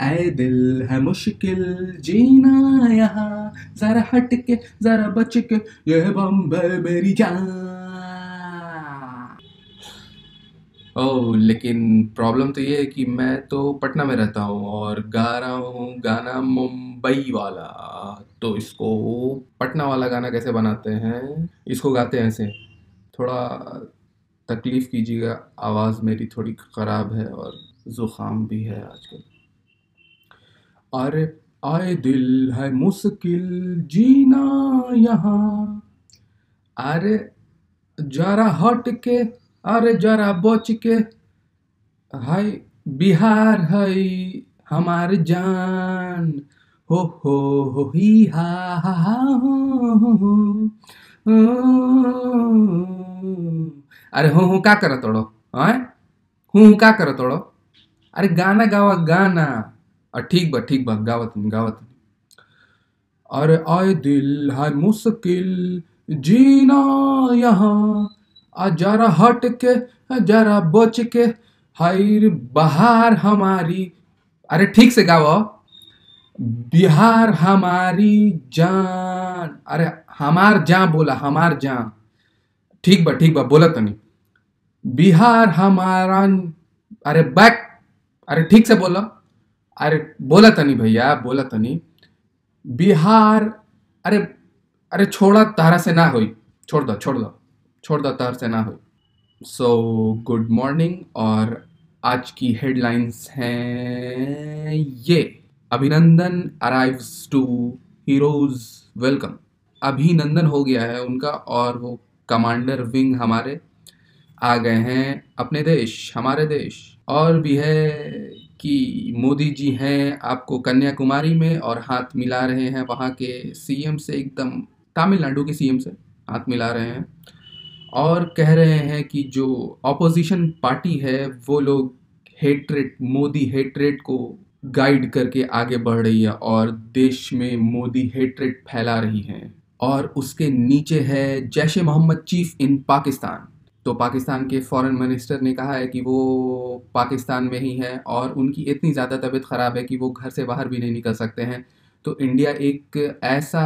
ऐ दिल है मुश्किल, जीना यहाँ। जरा हट के जरा बच के ये बम्बई मेरी जान। ओह लेकिन प्रॉब्लम तो ये है कि मैं तो पटना में रहता हूँ और गा रहा हूँ गाना मुंबई वाला। तो इसको पटना वाला गाना कैसे बनाते हैं? इसको गाते हैं ऐसे। थोड़ा तकलीफ़ कीजिएगा, आवाज़ मेरी थोड़ी ख़राब है और ज़ुकाम भी है आजकल। अरे आए दिल है मुश्किल जीना यहाँ। अरे जरा हट के अरे जरा बच के हाय, बिहार है हमार जान। हो हो हो, ही, हा हा हा, हो हो हो अरे हो हो, का करत तोड़ो हैं हूँ हूँ, का करत तोड़ो अरे गाना गावा, गाना। ठीक बा ठीक बा गावत गावत। अरे आए दिल है मुश्किल, जीना यहाँ। आ, जरा हट के जरा बच के हर बहार हमारी। अरे ठीक से गाओ। बिहार हमारी जान। अरे हमार जान बोला, हमार जान। ठीक बा ठीक बा, बोला तनी। बिहार हमारा, अरे बैक। अरे ठीक से बोला। अरे, बोला तनी भैया, बोला तनी बिहार, अरे अरे, छोड़ा तारा से ना हुई। छोड़ दो छोड़ दो छोड़ दो तार से ना हुई। सो गुड मॉर्निंग और आज की हेडलाइंस हैं ये। अभिनंदन अराइव्स टू हीरोज वेलकम अभिनंदन हो गया है उनका और वो कमांडर विंग हमारे आ गए हैं। अपने देश, हमारे देश। और भी है कि मोदी जी हैं आपको कन्याकुमारी में और हाथ मिला रहे हैं वहाँ के सीएम से एकदम, तमिलनाडु के सीएम से हाथ मिला रहे हैं। और कह रहे हैं कि जो ऑपोजिशन पार्टी है, वो लोग हेट्रेट मोदी हेट्रेट को गाइड करके आगे बढ़ रही है और देश में मोदी हेट्रेट फैला रही है। और उसके नीचे है जैश मोहम्मद चीफ इन पाकिस्तान तो पाकिस्तान के फॉरेन मिनिस्टर ने कहा है कि वो पाकिस्तान में ही है और उनकी इतनी ज़्यादा तबीयत ख़राब है कि वो घर से बाहर भी नहीं निकल सकते हैं। तो इंडिया एक ऐसा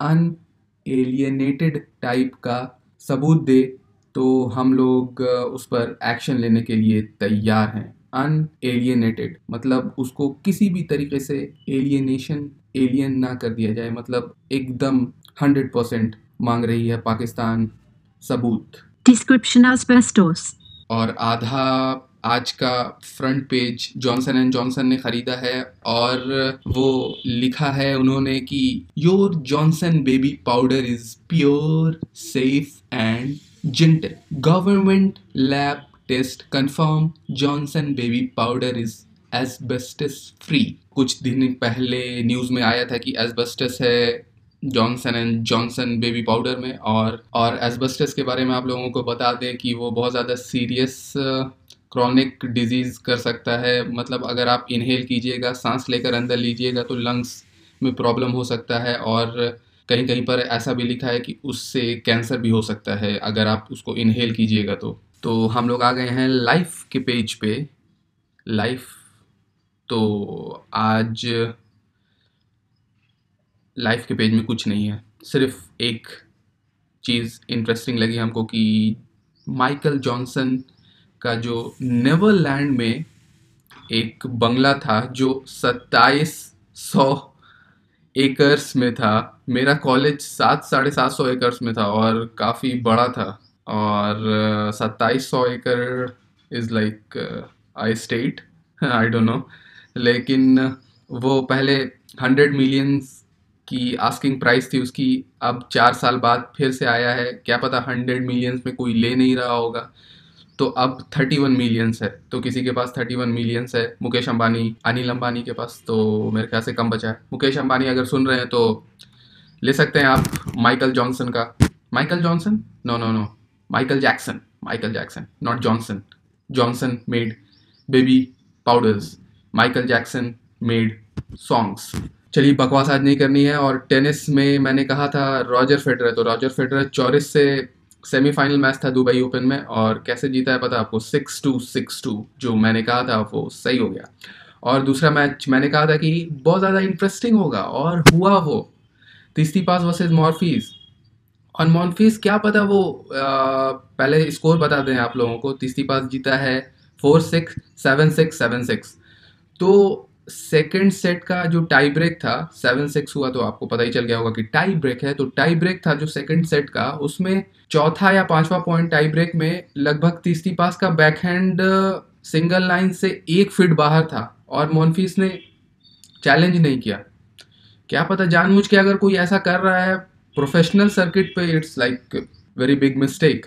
अन एलियनेटेड टाइप का सबूत दे तो हम लोग उस पर एक्शन लेने के लिए तैयार हैं। अन एलियनेटेड मतलब उसको किसी भी तरीके से एलियनेशन, एलियन ना कर दिया जाए मतलब एकदम हंड्रेड परसेंट मांग रही है पाकिस्तान सबूत। Description asbestos. और आधा आज का front page Johnson and Johnson ने खरीदा है और वो लिखा है उन्होंने कि your Johnson baby powder is pure safe and gentle government lab test confirm Johnson baby powder is asbestos free कुछ दिन पहले न्यूज़ में आया था कि एसबेस्टस है Johnson and Johnson baby powder में और और एस्बेस्टस के बारे में आप लोगों को बता दें कि वो बहुत ज़्यादा सीरियस क्रॉनिक डिज़ीज़ कर सकता है। मतलब अगर आप इनहेल कीजिएगा, सांस लेकर अंदर लीजिएगा तो लंग्स में प्रॉब्लम हो सकता है और कहीं कहीं पर ऐसा भी लिखा है कि उससे कैंसर भी हो सकता है अगर आप उसको इनहेल कीजिएगा तो। तो हम लोग आ गए हैं लाइफ के पेज पे। लाइफ तो आज लाइफ के पेज में कुछ नहीं है। सिर्फ़ एक चीज़ इंटरेस्टिंग लगी हमको कि माइकल जॉनसन का जो नेवरलैंड में एक बंगला था, जो सत्ताईस सौ एकर्स में था, मेरा कॉलेज सात, साढ़े सात सौ एकर्स में था और काफ़ी बड़ा था। और सत्ताईस सौ एकड़ is like I state I don't know लेकिन वो पहले हंड्रेड मिलियंस की आस्किंग प्राइस थी उसकी, अब चार साल बाद फिर से आया है। क्या पता हंड्रेड मिलियंस में कोई ले नहीं रहा होगा। तो अब थर्टी वन मिलियंस है। तो किसी के पास थर्टी वन मिलियंस है। मुकेश अंबानी, अनिल अंबानी के पास तो मेरे ख्याल से कम बचा है। मुकेश अंबानी अगर सुन रहे हैं तो ले सकते हैं आप माइकल जॉनसन का। Michael Johnson no no no Michael Jackson Michael Jackson not Johnson Johnson made baby powders Michael Jackson made songs चलिए बकवास आज नहीं करनी है और टेनिस में मैंने कहा था रॉजर फेडरर तो रॉजर फेडरर चौरिस से सेमीफाइनल मैच था दुबई ओपन में और कैसे जीता है पता आपको? सिक्स टू सिक्स टू जो मैंने कहा था वो सही हो गया। और दूसरा मैच मैंने कहा था कि बहुत ज़्यादा इंटरेस्टिंग होगा और हुआ वो तीसरी पास वर्सेज मॉर्फीज और मॉर्फीज क्या पता वो आ, पहले स्कोर बता दें आप लोगों को तीसरी पास जीता है four six seven six seven six तो सेकेंड सेट का जो टाई ब्रेक था, सेवन सिक्स हुआ तो आपको पता ही चल गया होगा कि टाई ब्रेक है। तो टाई ब्रेक था जो सेकेंड सेट का, उसमें चौथा या पांचवा पॉइंट टाई ब्रेक में लगभग तीसरी पास का बैकहैंड सिंगल लाइन से एक फीट बाहर था और मोनफीस ने चैलेंज नहीं किया। क्या पता जानबूझ के अगर कोई ऐसा कर रहा है, प्रोफेशनल सर्किट पे it's like very big mistake.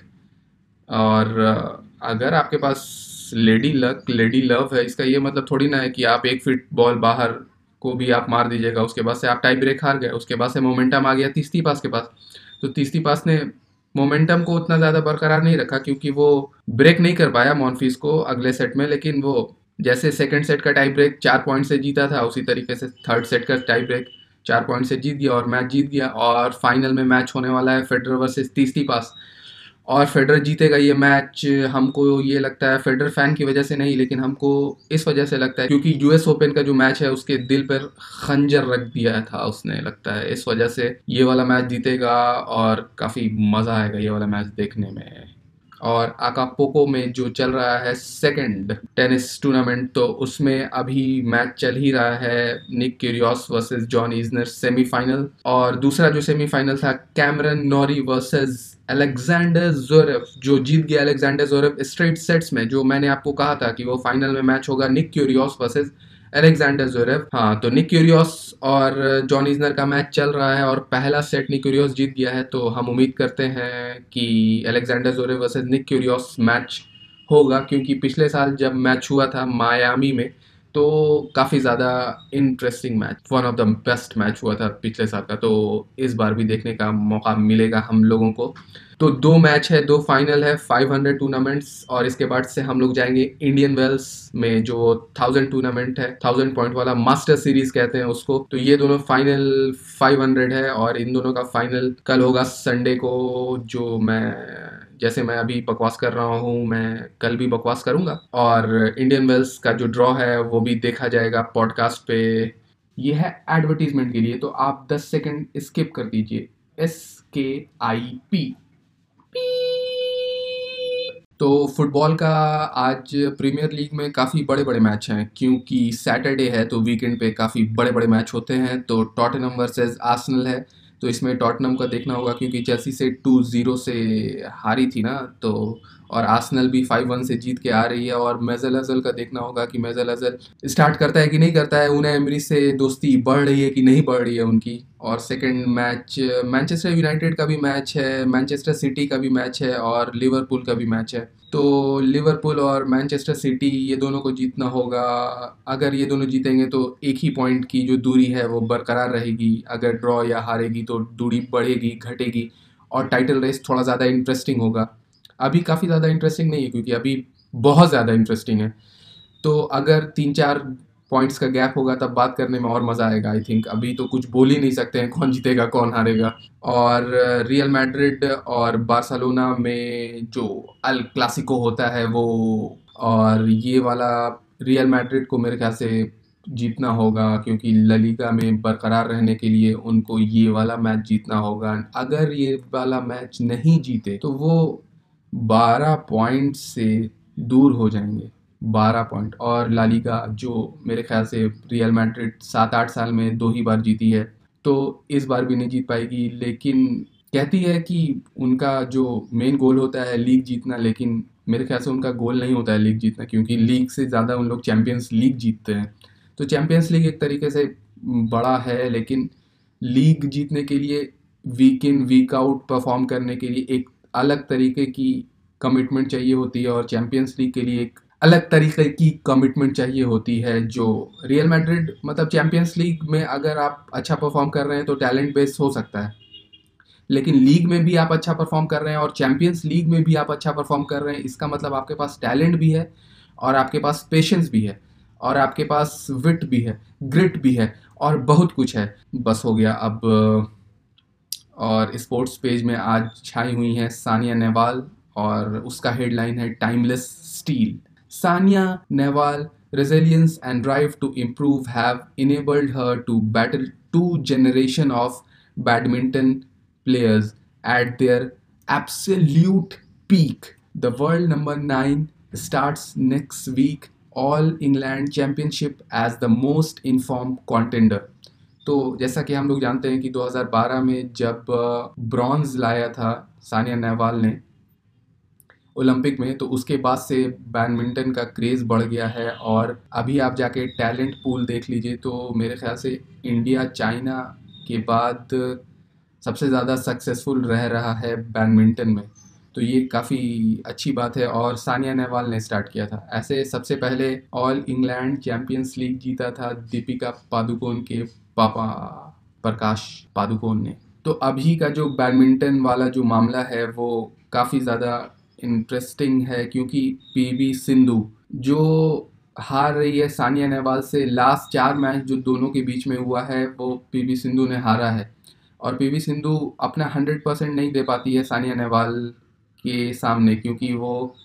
और अगर आपके पास लेडी लक, लेडी लव है, इसका ये मतलब थोड़ी ना है कि आप एक फिट बॉल बाहर को भी आप मार दीजिएगा, उसके बाद से आप टाई ब्रेक हार गए, उसके बाद से मोमेंटम आ गया तीसरी पास के पास। तो तीसरी पास ने मोमेंटम को उतना ज़्यादा बरकरार नहीं रखा क्योंकि वो ब्रेक नहीं कर पाया मॉनफीस को अगले सेट में, लेकिन वो जैसे सेकंड सेट का टाई ब्रेक चार पॉइंट से जीता था, उसी तरीके से थर्ड सेट का टाई ब्रेक चार पॉइंट से जीत गया और मैच जीत गया और फाइनल में मैच होने वाला है फेडरर वर्सेस तीसरी पास और फेडर जीतेगा ये मैच हमको ये लगता है फेडर फ़ैन की वजह से नहीं, लेकिन हमको इस वजह से लगता है क्योंकि यूएस ओपन का जो मैच है, उसके दिल पर खंजर रख दिया था उसने, लगता है। इस वजह से ये वाला मैच जीतेगा और काफ़ी मज़ा आएगा ये वाला मैच देखने में। और आकापोको में जो चल रहा है सेकंड टेनिस टूर्नामेंट तो उसमें अभी मैच चल ही रहा है Nick Kyrgios versus John Isner semifinal और दूसरा जो सेमीफाइनल था Cameron Norrie versus Alexander Zverev जो जीत गया अलेक्जेंडर जोरेफ स्ट्रेट सेट्स में, जो मैंने आपको कहा था कि वो फाइनल में मैच होगा Nick Kyrgios versus Alexander Zverev हाँ तो निक क्यूरियोस और जॉन इजनर का मैच चल रहा है और पहला सेट निक क्यूरियोस जीत गया है तो हम उम्मीद करते हैं कि Alexander Zverev versus Nick Kyrgios match होगा, क्योंकि पिछले साल जब मैच हुआ था मायामी में तो काफ़ी ज़्यादा interesting match one of the best match हुआ था पिछले साल का तो इस बार भी देखने का मौका मिलेगा हम लोगों को। तो दो मैच है, दो फाइनल है 500 टूर्नामेंट्स और इसके बाद से हम लोग जाएँगे इंडियन वेल्स में जो थाउज़ेंड टूर्नामेंट है थाउज़ेंड पॉइंट वाला मास्टर सीरीज़ कहते हैं उसको। तो ये दोनों फाइनल 500 है और इन दोनों का फाइनल कल होगा संडे को जो मैं, जैसे मैं अभी बकवास कर रहा हूँ, मैं कल भी बकवास करूँगा। और इंडियन वेल्स का जो ड्रॉ है, वो भी देखा जाएगा पॉडकास्ट पे। ये है एडवर्टीजमेंट के लिए तो आप 10 सेकंड स्किप कर दीजिए। एस के आई पी तो फुटबॉल का आज प्रीमियर लीग में काफ़ी बड़े बड़े मैच हैं, क्योंकि सैटरडे है तो वीकेंड पे काफ़ी बड़े बड़े मैच होते हैं तो टॉटनम वर्सेस आर्सेनल है तो इसमें टॉटनम का देखना होगा क्योंकि चेल्सी से टू ज़ीरो से हारी थी ना तो और आसनल भी फाइव वन से जीत के आ रही है और मेजल अजल का देखना होगा कि मेजल अजल स्टार्ट करता है कि नहीं करता है। उन्हें एमरी से दोस्ती बढ़ रही है कि नहीं बढ़ रही है उनकी? और सेकंड मैच मैनचेस्टर यूनाइटेड का भी मैच है मैनचेस्टर सिटी का भी मैच है और लिवरपूल का भी मैच है। तो लिवरपूल और मैनचेस्टर सिटी ये दोनों को जीतना होगा। अगर ये दोनों जीतेंगे तो एक ही पॉइंट की जो दूरी है वो बरकरार रहेगी। अगर ड्रॉ या हारेगी तो दूरी बढ़ेगी, घटेगी और टाइटल रेस थोड़ा ज़्यादा इंटरेस्टिंग होगा। अभी काफ़ी ज़्यादा इंटरेस्टिंग नहीं है, क्योंकि अभी बहुत ज़्यादा इंटरेस्टिंग है। तो अगर तीन चार पॉइंट्स का गैप होगा, तब बात करने में और मज़ा आएगा आई थिंक अभी तो कुछ बोल ही नहीं सकते हैं, कौन जीतेगा, कौन हारेगा। और रियल मैड्रिड और बार्सलोना में जो अल क्लासिको होता है वो, और ये वाला रियल मैड्रिड को मेरे ख्याल से जीतना होगा, क्योंकि ललीगा में बरकरार रहने के लिए उनको ये वाला मैच जीतना होगा। अगर ये वाला मैच नहीं जीते तो वो बारह पॉइंट से दूर हो जाएँगे। बारह पॉइंट और लालिगा, जो मेरे ख्याल से रियल मैड्रिड सात आठ साल में दो ही बार जीती है तो इस बार भी नहीं जीत पाएगी। लेकिन कहती है कि उनका जो मेन गोल होता है लीग जीतना, लेकिन मेरे ख्याल से उनका गोल नहीं होता है लीग जीतना, क्योंकि लीग से ज़्यादा उन लोग चैम्पियंस लीग जीतते हैं। तो चैम्पियंस लीग एक तरीके से बड़ा है, लेकिन लीग जीतने के लिए week in week out perform करने के लिए एक अलग तरीके की कमिटमेंट चाहिए होती है और चैम्पियंस लीग के लिए एक अलग तरीके की कमिटमेंट चाहिए होती है जो रियल मैड्रिड मतलब चैम्पियंस लीग में अगर आप अच्छा परफॉर्म कर रहे हैं तो टैलेंट बेस्ड हो सकता है। लेकिन लीग में भी आप अच्छा परफॉर्म कर रहे हैं और चैम्पियंस लीग में भी आप अच्छा परफॉर्म कर रहे हैं, इसका मतलब आपके पास टैलेंट भी है और आपके पास पेशेंस भी है और आपके पास विट भी है ग्रिट भी है और बहुत कुछ है। बस हो गया अब और स्पोर्ट्स पेज में आज छाई हुई हैं सानिया नेहवाल और उसका हेडलाइन है timeless steel Saina Nehwal resilience and drive to improve have enabled her to battle two generation of badminton players at their absolute peak the world number nine start next week All England championship as the most in form contender तो जैसा कि हम लोग जानते हैं कि 2012 में जब ब्रॉन्ज लाया था सानिया नेहवाल ने ओलंपिक में तो उसके बाद से बैडमिंटन का क्रेज़ बढ़ गया है और अभी आप जाके टैलेंट पूल देख लीजिए तो मेरे ख्याल से इंडिया, चाइना के बाद सबसे ज़्यादा सक्सेसफुल रह रहा है बैडमिंटन में। तो ये काफ़ी अच्छी बात है और सानिया नेहवाल ने स्टार्ट किया था। ऐसे सबसे पहले ऑल इंग्लैंड चैम्पियंस लीग जीता था दीपिका पादुकोण के पापा प्रकाश पादुकोण ने। तो अभी का जो बैडमिंटन वाला जो मामला है, वो काफ़ी ज़्यादा इंटरेस्टिंग है, क्योंकि पीवी सिंधु, जो हार रही है सानिया नेहवाल से लास्ट चार मैच जो दोनों के बीच में हुआ है, वो पीवी सिंधु ने हारा है। और पीवी सिंधु अपना हंड्रेड परसेंट नहीं दे पाती है सानिया नेहवाल के सामने, क्योंकि वो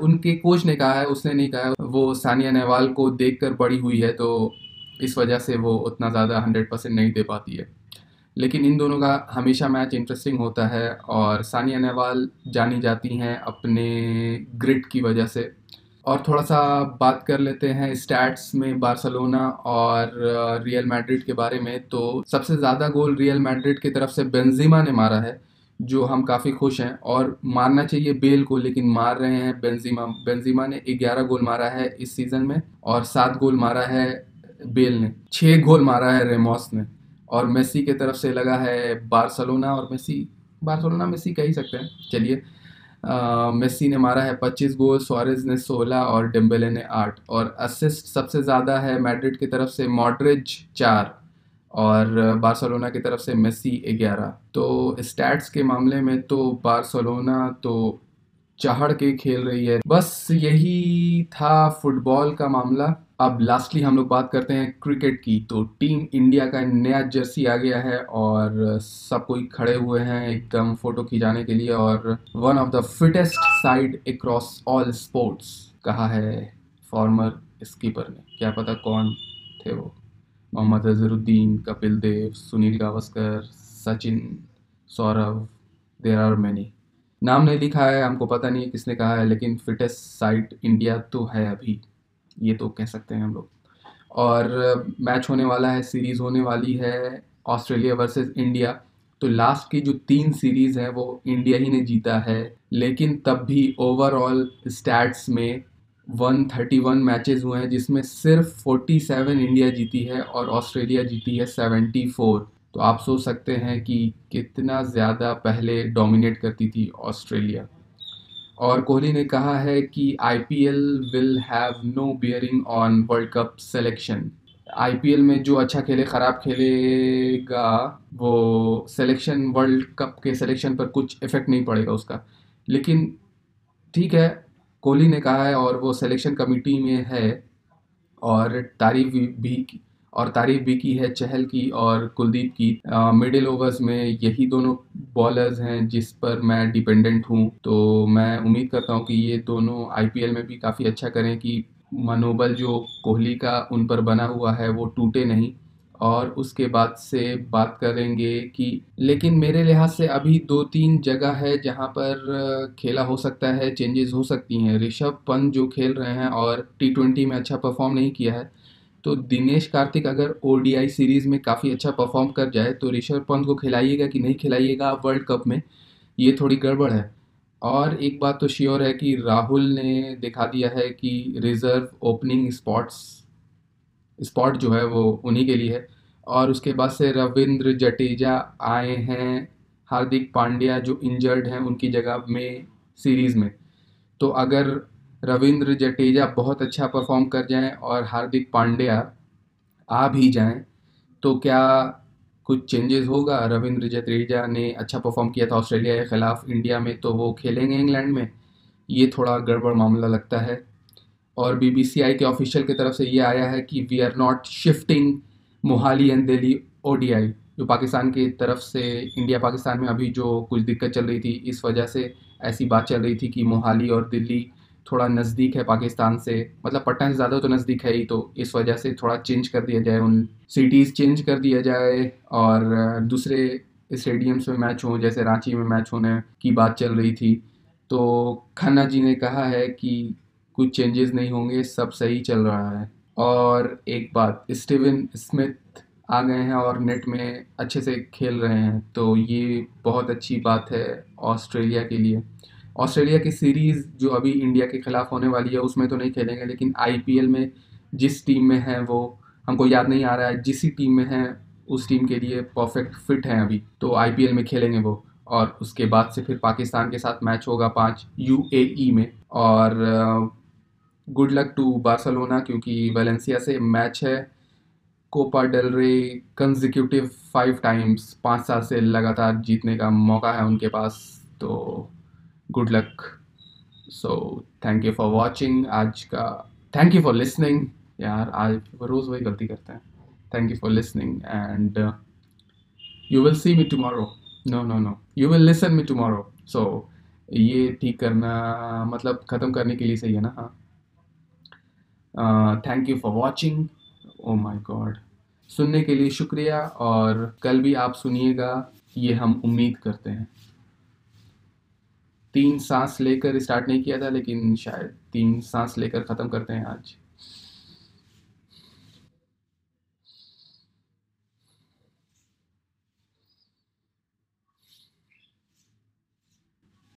उनके कोच ने कहा है, उसने नहीं कहा है वो सानिया नेहवाल को देखकर बड़ी हुई है तो इस वजह से वो उतना ज़्यादा हंड्रेड परसेंट नहीं दे पाती है। लेकिन इन दोनों का हमेशा मैच इंटरेस्टिंग होता है और सानिया नेहवाल जानी जाती हैं अपने ग्रिड की वजह से। और थोड़ा सा बात कर लेते हैं स्टैट्स में बार्सलोना और रियल मैड्रिड के बारे में। तो सबसे ज़्यादा गोल रियल मैड्रिड की तरफ़ से बेंजिमा ने मारा है, जो हम काफ़ी खुश हैं। और मारना चाहिए बेल को, लेकिन मार रहे हैं बेंजिमा। बेंजिमा ने 11 गोल मारा है इस सीज़न में और सात गोल मारा है बेल ने छः गोल मारा है रेमोस ने। और मेसी के तरफ़ से लगा है बार्सलोना और मेसी बार्सलोना मेसी कह ही सकते हैं। चलिए मेसी ने मारा है 25 गोल सोरेज ने 16 और डेम्बेले ने 8 और असिस्ट सबसे ज़्यादा है मैड्रिड की तरफ़ से मॉडरिज चार और बार्सलोना की तरफ़ से मेसी 11 तो स्टैट्स के मामले में तो बार्सलोना तो चढ़ के खेल रही है। बस यही था फुटबॉल का मामला। अब लास्टली हम लोग बात करते हैं क्रिकेट की। तो टीम इंडिया का नया जर्सी आ गया है और सब कोई खड़े हुए हैं एकदम फ़ोटो खिंचाने के लिए और one of the fittest side across all sports कहा है फॉर्मर स्कीपर ने। क्या पता कौन थे वो? Mohammad Azharuddin Kapil Dev, Sunil Gavaskar, Sachin, Saurav there are many नाम नहीं लिखा है, हमको पता नहीं किसने कहा है, लेकिन फिटेस्ट साइड इंडिया तो है अभी। ये तो कह सकते हैं हम लोग। और मैच होने वाला है, सीरीज़ होने वाली है ऑस्ट्रेलिया वर्सेस इंडिया। तो लास्ट की जो तीन सीरीज़ है, वो इंडिया ही ने जीता है। लेकिन तब भी ओवरऑल स्टैट्स में 131 मैचेस हुए हैं, जिसमें सिर्फ़ 47 इंडिया जीती है और ऑस्ट्रेलिया जीती है 74 तो आप सोच सकते हैं कि कितना ज़्यादा पहले डोमिनेट करती थी ऑस्ट्रेलिया। और कोहली ने कहा है कि I P L will have no bearing on world cup selection आई में जो अच्छा खेले, ख़राब खेलेगा, वो सिलेक्शन वर्ल्ड कप के सिलेक्शन पर कुछ इफ़ेक्ट नहीं पड़ेगा उसका। लेकिन ठीक है, कोहली ने कहा है और वो सिलेक्शन कमेटी में है और तारीफ़ भी और तारीफ़ भी की है चहल की और कुलदीप की। मिडिल ओवर्स में यही दोनों बॉलर्स हैं जिस पर मैं डिपेंडेंट हूँ तो मैं उम्मीद करता हूँ कि ये दोनों आईपीएल में भी काफ़ी अच्छा करें कि मनोबल जो कोहली का उन पर बना हुआ है वो टूटे नहीं। और उसके बाद से बात करेंगे कि लेकिन मेरे लिहाज से अभी दो तीन जगह है जहाँ पर खेला हो सकता है चेंजेस हो सकती हैं। ऋषभ पंत जो खेल रहे हैं और टी ट्वेंटी में अच्छा परफॉर्म नहीं किया है। तो दिनेश कार्तिक अगर ओडीआई सीरीज़ में काफ़ी अच्छा परफॉर्म कर जाए तो ऋषभ पंत को खिलाइएगा कि नहीं खिलाइएगा वर्ल्ड कप में? ये थोड़ी गड़बड़ है। और एक बात तो श्योर है कि राहुल ने दिखा दिया है कि रिज़र्व ओपनिंग स्पॉट्स स्पॉट जो है वो उन्हीं के लिए है। और उसके बाद से रविंद्र जडेजा आए हैं, हार्दिक पांड्या जो इंजर्ड हैं उनकी जगह में सीरीज़ में। तो अगर रविंद्र जडेजा बहुत अच्छा परफॉर्म कर जाएँ और हार्दिक पांड्या आ भी जाएँ। तो क्या कुछ चेंजेस होगा? रविंद्र जडेजा ने अच्छा परफॉर्म किया था ऑस्ट्रेलिया के ख़िलाफ़। इंडिया में तो वो खेलेंगे इंग्लैंड में। ये थोड़ा गड़बड़ मामला लगता है। और बी के ऑफिशियल की तरफ़ से ये आया है कि we are not shifting Mohali and Delhi ODI जो पाकिस्तान की तरफ़ से इंडिया पाकिस्तान में अभी जो कुछ दिक्कत चल रही थी, इस वजह से ऐसी बात चल रही थी कि मोहाली और दिल्ली थोड़ा नज़दीक है पाकिस्तान से। मतलब पटना से ज़्यादा तो नज़दीक है ही तो इस वजह से थोड़ा चेंज कर दिया जाए उन सिटीज़ चेंज कर दिया जाए और दूसरे स्टेडियम्स में मैच हों, जैसे रांची में मैच होने की बात चल रही थी। तो खन्ना जी ने कहा है कि कुछ चेंजेस नहीं होंगे, सब सही चल रहा है। और एक बात स्टीवन स्मिथ आ गए हैं और नेट में अच्छे से खेल रहे हैं तो ये बहुत अच्छी बात है ऑस्ट्रेलिया के लिए। ऑस्ट्रेलिया की सीरीज़ जो अभी इंडिया के ख़िलाफ़ होने वाली है, उसमें तो नहीं खेलेंगे, लेकिन आईपीएल में जिस टीम में है वो, हमको याद नहीं आ रहा है, जिस टीम में है, उस टीम के लिए परफेक्ट फिट हैं अभी। तो आईपीएल में खेलेंगे वो, और उसके बाद से फिर पाकिस्तान के साथ मैच होगा पाँच यूएई में। और गुड लक टू बार्सलोना, क्योंकि वेलेंसिया से मैच है। Copa del Rey consecutive five times पाँच साल से लगातार जीतने का मौका है उनके पास तो good luck so thank you for watching आज का थैंक यू फॉर लिसनिंग यार, आज रोज़ वही गलती करते हैं। Thank you for listening and you will see me tomorrow no no no you will listen me tomorrow so ये ठीक करना मतलब ख़त्म करने के लिए सही है ना? हाँ। Thank you for watching oh my god सुनने के लिए शुक्रिया और कल भी आप सुनिएगा, ये हम उम्मीद करते हैं। तीन सांस लेकर स्टार्ट नहीं किया था, लेकिन शायद तीन सांस लेकर ख़त्म करते हैं आज।